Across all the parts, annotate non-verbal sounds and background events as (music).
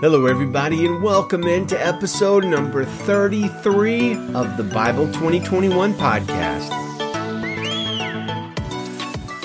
Hello, everybody, and welcome into episode number 33 of the Bible 2021 podcast.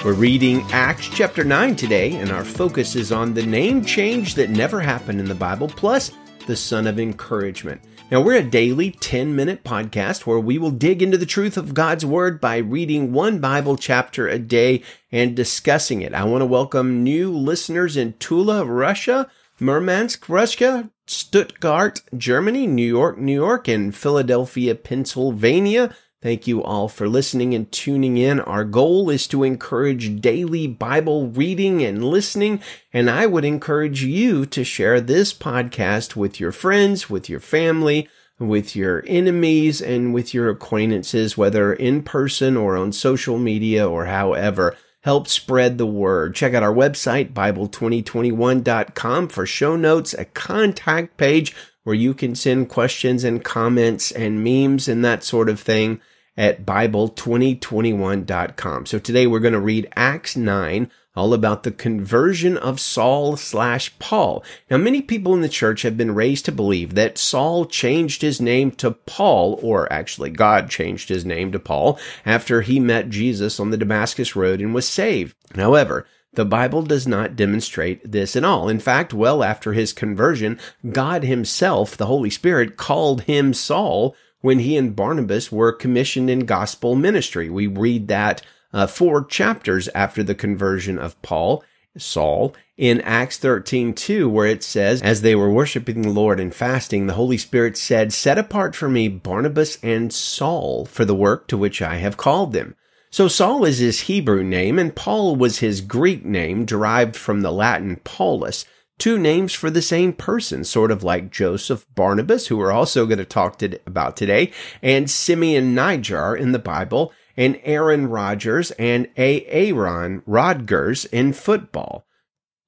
We're reading Acts chapter 9 today, and our focus is on the name change that never happened in the Bible, plus the son of encouragement. Now, we're a daily 10 minute podcast where we will dig into the truth of God's Word by reading one Bible chapter a day and discussing it. I want to welcome new listeners in Tula, Russia. Murmansk, Russia, Stuttgart, Germany, New York, New York, and Philadelphia, Pennsylvania. Thank you all for listening and tuning in. Our goal is to encourage daily Bible reading and listening, and I would encourage you to share this podcast with your friends, with your family, with your enemies, and with your acquaintances, whether in person or on social media or however help spread the word. Check out our website, Bible2021.com for show notes, a contact page where you can send questions and comments and memes and that sort of thing at Bible2021.com. So today we're going to read Acts 9, all about the conversion of Saul slash Paul. Now, many people in the church have been raised to believe that Saul changed his name to Paul, or actually God changed his name to Paul after he met Jesus on the Damascus Road and was saved. However, the Bible does not demonstrate this at all. In fact, well after his conversion, God himself, the Holy Spirit, called him Saul when he and Barnabas were commissioned in gospel ministry. We read that uh, four chapters after the conversion of Paul, Saul, in Acts 13, 2, where it says, As they were worshiping the Lord and fasting, the Holy Spirit said, Set apart for me Barnabas and Saul for the work to which I have called them. So Saul is his Hebrew name, and Paul was his Greek name, derived from the Latin Paulus. Two names for the same person, sort of like Joseph Barnabas, who we're also going to talk to, about today, and Simeon Niger in the Bible and Aaron Rodgers and. Aaron Rodgers in football.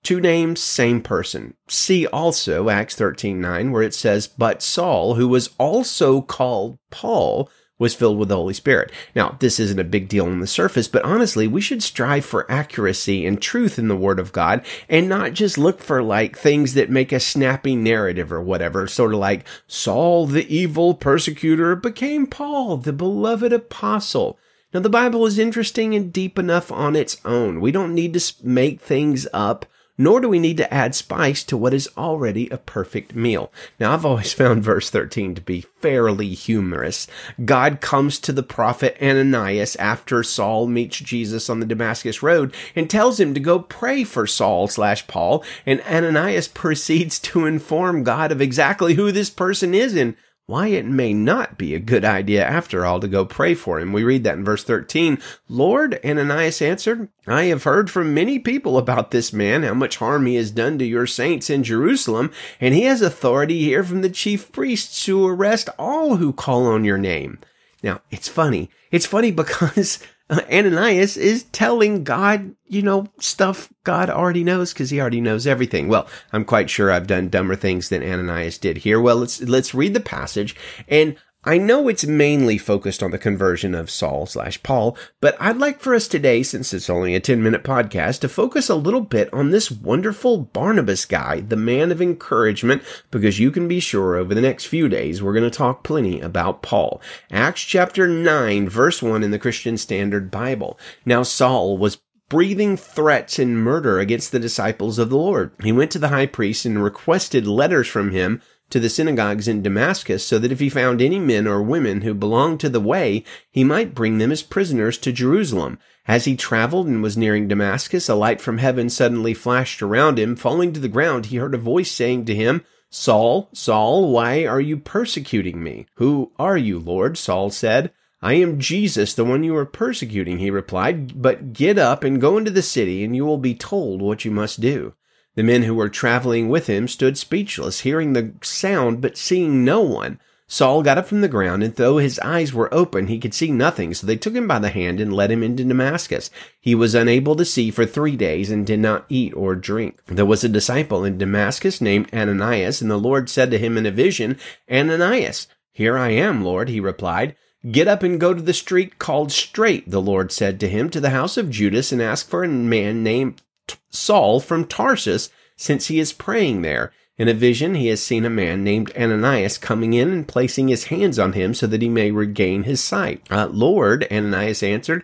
Two names, same person. See also Acts 13:9 where it says, "But Saul, who was also called Paul, was filled with the Holy Spirit." Now, this isn't a big deal on the surface, but honestly, we should strive for accuracy and truth in the word of God and not just look for like things that make a snappy narrative or whatever, sort of like Saul the evil persecutor became Paul, the beloved apostle. Now, the Bible is interesting and deep enough on its own. We don't need to make things up, nor do we need to add spice to what is already a perfect meal. Now, I've always (laughs) found verse 13 to be fairly humorous. God comes to the prophet Ananias after Saul meets Jesus on the Damascus Road and tells him to go pray for Saul slash Paul, and Ananias (laughs) proceeds to inform God of exactly who this person is and why it may not be a good idea after all to go pray for him. We read that in verse 13. Lord, Ananias answered, I have heard from many people about this man, how much harm he has done to your saints in Jerusalem, and he has authority here from the chief priests to arrest all who call on your name. Now, it's funny. It's funny (laughs) because (laughs) Ananias is telling God, you know, stuff God already knows because he already knows everything. Well, I'm quite sure I've done dumber things than Ananias did here. Well, let's, let's read the passage and I know it's mainly focused on the conversion of Saul slash Paul, but I'd like for us today, since it's only a 10 minute podcast, to focus a little bit on this wonderful Barnabas guy, the man of encouragement, because you can be sure over the next few days we're going to talk plenty about Paul. Acts chapter 9, verse 1 in the Christian Standard Bible. Now Saul was breathing threats and murder against the disciples of the Lord. He went to the high priest and requested letters from him to the synagogues in Damascus so that if he found any men or women who belonged to the way, he might bring them as prisoners to Jerusalem. As he traveled and was nearing Damascus, a light from heaven suddenly flashed around him. Falling to the ground, he heard a voice saying to him, Saul, Saul, why are you persecuting me? Who are you, Lord? Saul said. I am Jesus, the one you are persecuting, he replied. But get up and go into the city, and you will be told what you must do. The men who were traveling with him stood speechless, hearing the sound but seeing no one. Saul got up from the ground, and though his eyes were open, he could see nothing, so they took him by the hand and led him into Damascus. He was unable to see for three days and did not eat or drink. There was a disciple in Damascus named Ananias, and the Lord said to him in a vision, Ananias, here I am, Lord, he replied. Get up and go to the street called Straight, the Lord said to him, to the house of Judas, and ask for a man named Saul from Tarsus, since he is praying there. In a vision, he has seen a man named Ananias coming in and placing his hands on him so that he may regain his sight. Uh, Lord, Ananias answered,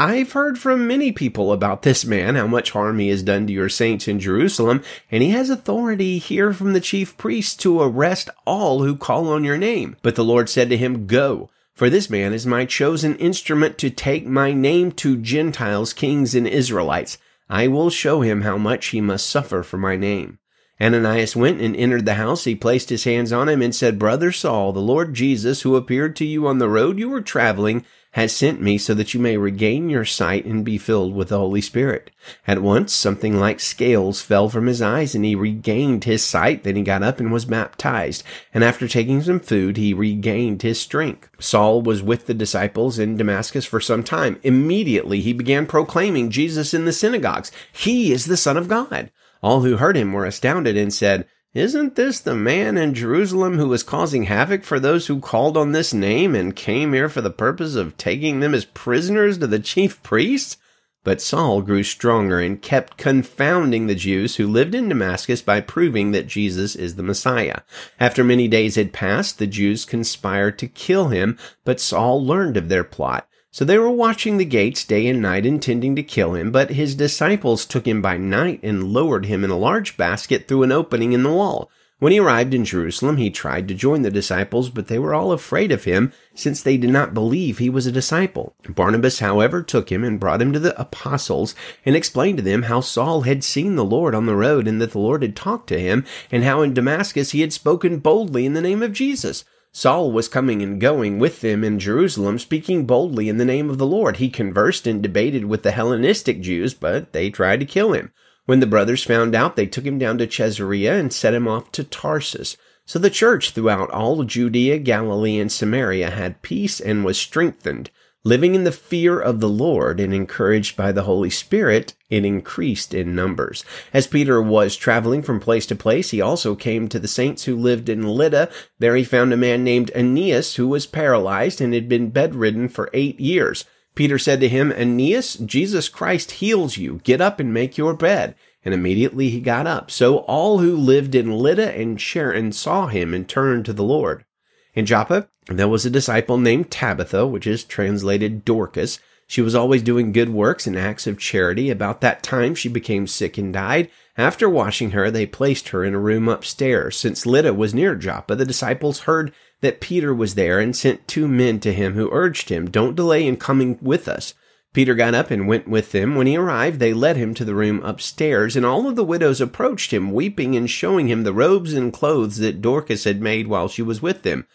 I've heard from many people about this man, how much harm he has done to your saints in Jerusalem, and he has authority here from the chief priests to arrest all who call on your name. But the Lord said to him, Go, for this man is my chosen instrument to take my name to Gentiles, kings, and Israelites. I will show him how much he must suffer for my name. Ananias went and entered the house. He placed his hands on him and said, Brother Saul, the Lord Jesus, who appeared to you on the road you were traveling, has sent me so that you may regain your sight and be filled with the Holy Spirit. At once, something like scales fell from his eyes and he regained his sight. Then he got up and was baptized. And after taking some food, he regained his strength. Saul was with the disciples in Damascus for some time. Immediately, he began proclaiming Jesus in the synagogues. He is the Son of God. All who heard him were astounded and said, isn't this the man in Jerusalem who was causing havoc for those who called on this name and came here for the purpose of taking them as prisoners to the chief priests? But Saul grew stronger and kept confounding the Jews who lived in Damascus by proving that Jesus is the Messiah. After many days had passed, the Jews conspired to kill him, but Saul learned of their plot. So they were watching the gates day and night, intending to kill him, but his disciples took him by night and lowered him in a large basket through an opening in the wall. When he arrived in Jerusalem, he tried to join the disciples, but they were all afraid of him, since they did not believe he was a disciple. Barnabas, however, took him and brought him to the apostles, and explained to them how Saul had seen the Lord on the road, and that the Lord had talked to him, and how in Damascus he had spoken boldly in the name of Jesus. Saul was coming and going with them in Jerusalem, speaking boldly in the name of the Lord. He conversed and debated with the Hellenistic Jews, but they tried to kill him. When the brothers found out, they took him down to Caesarea and set him off to Tarsus. So the church throughout all Judea, Galilee, and Samaria had peace and was strengthened. Living in the fear of the Lord and encouraged by the Holy Spirit, it increased in numbers. As Peter was traveling from place to place, he also came to the saints who lived in Lydda. There he found a man named Aeneas who was paralyzed and had been bedridden for eight years. Peter said to him, Aeneas, Jesus Christ heals you. Get up and make your bed. And immediately he got up. So all who lived in Lydda and Sharon saw him and turned to the Lord. In Joppa, there was a disciple named Tabitha, which is translated Dorcas. She was always doing good works and acts of charity. About that time, she became sick and died. After washing her, they placed her in a room upstairs. Since Lydda was near Joppa, the disciples heard that Peter was there and sent two men to him who urged him, Don't delay in coming with us. Peter got up and went with them. When he arrived, they led him to the room upstairs, and all of the widows approached him, weeping and showing him the robes and clothes that Dorcas had made while she was with them.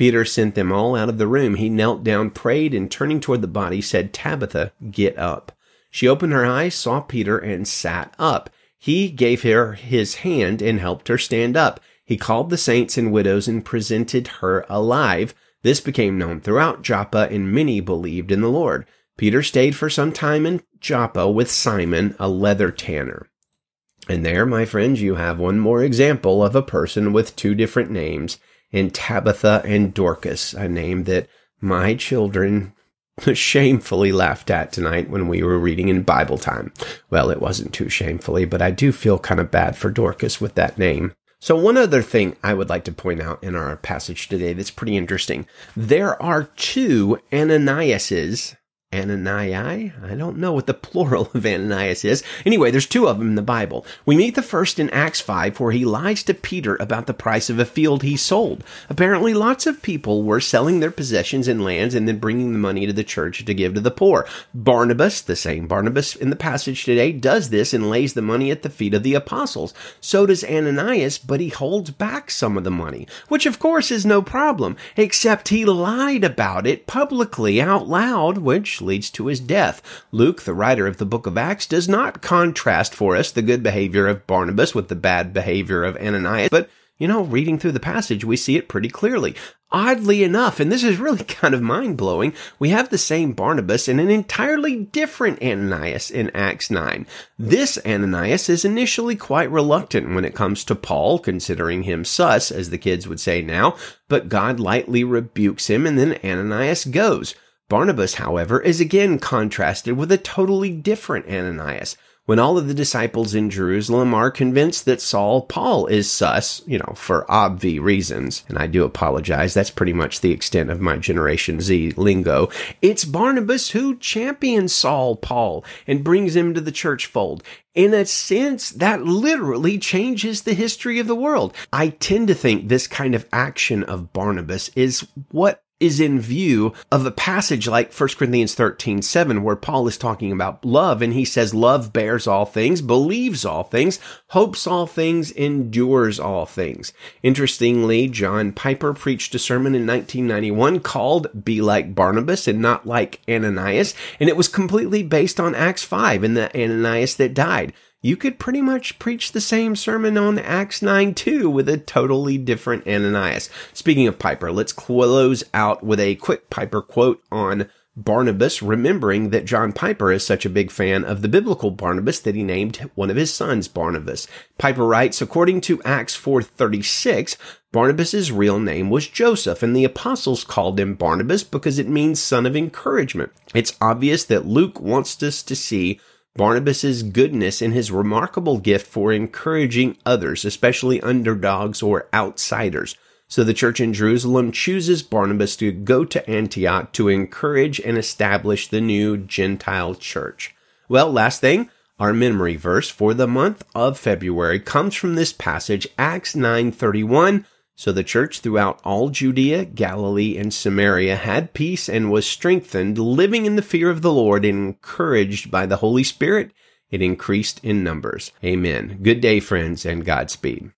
Peter sent them all out of the room. He knelt down, prayed, and turning toward the body, said, Tabitha, get up. She opened her eyes, saw Peter, and sat up. He gave her his hand and helped her stand up. He called the saints and widows and presented her alive. This became known throughout Joppa, and many believed in the Lord. Peter stayed for some time in Joppa with Simon, a leather tanner. And there, my friends, you have one more example of a person with two different names and Tabitha and Dorcas, a name that my children (laughs) shamefully laughed at tonight when we were reading in Bible time. Well, it wasn't too shamefully, but I do feel kind of bad for Dorcas with that name. So one other thing I would like to point out in our passage today that's pretty interesting. There are two Ananiases Ananias? I don't know what the plural of Ananias is. Anyway, there's two of them in the Bible. We meet the first in Acts 5 where he lies to Peter about the price of a field he sold. Apparently, lots of people were selling their possessions and lands and then bringing the money to the church to give to the poor. Barnabas, the same Barnabas in the passage today, does this and lays the money at the feet of the apostles. So does Ananias, but he holds back some of the money, which of course is no problem, except he lied about it publicly out loud, which leads to his death. Luke, the writer of the book of Acts, does not contrast for us the good behavior of Barnabas with the bad behavior of Ananias, but you know, reading through the passage, we see it pretty clearly. Oddly enough, and this is really (laughs) kind of mind blowing, we have the same Barnabas and an entirely different Ananias in Acts 9. This Ananias is initially quite reluctant when it comes to Paul, considering him sus, as the kids would say now, but God lightly rebukes him and then Ananias goes. Barnabas, however, is again contrasted with a totally different Ananias. when all of the disciples in Jerusalem are convinced that Saul Paul is sus, you know, for obvi reasons. And I do apologize. That's pretty much the extent of my Generation Z lingo. It's Barnabas who champions Saul Paul and brings him to the church fold. In a sense, that literally changes the history of the world. I tend to think this kind of action of Barnabas is what is in view of a passage like 1 Corinthians 13, 7, where Paul is talking about love and he says, love bears all things, believes all things, hopes all things, endures all things. Interestingly, John Piper preached a sermon in 1991 called Be Like Barnabas and Not Like Ananias, and it was completely based on Acts 5 and the Ananias that died you could pretty much preach the same sermon on Acts 9 too with a totally different Ananias. Speaking of Piper, let's close out with a quick Piper quote on Barnabas, remembering that John Piper is such a big fan of the biblical Barnabas that he named one of his sons Barnabas. Piper writes, according to Acts 4:36, Barnabas's real name was Joseph, and the apostles called him Barnabas because it means son of encouragement. It's obvious that Luke wants us to see Barnabas's goodness and his remarkable gift for encouraging others, especially underdogs or outsiders. So the church in Jerusalem chooses Barnabas to go to Antioch to encourage and establish the new Gentile church. Well, last thing, our memory verse for the month of February comes from this passage, Acts 9:31, so the church throughout all Judea, Galilee, and Samaria had peace and was strengthened, living in the fear of the Lord and encouraged by the Holy Spirit. It increased in numbers. Amen. Good day, friends, and Godspeed.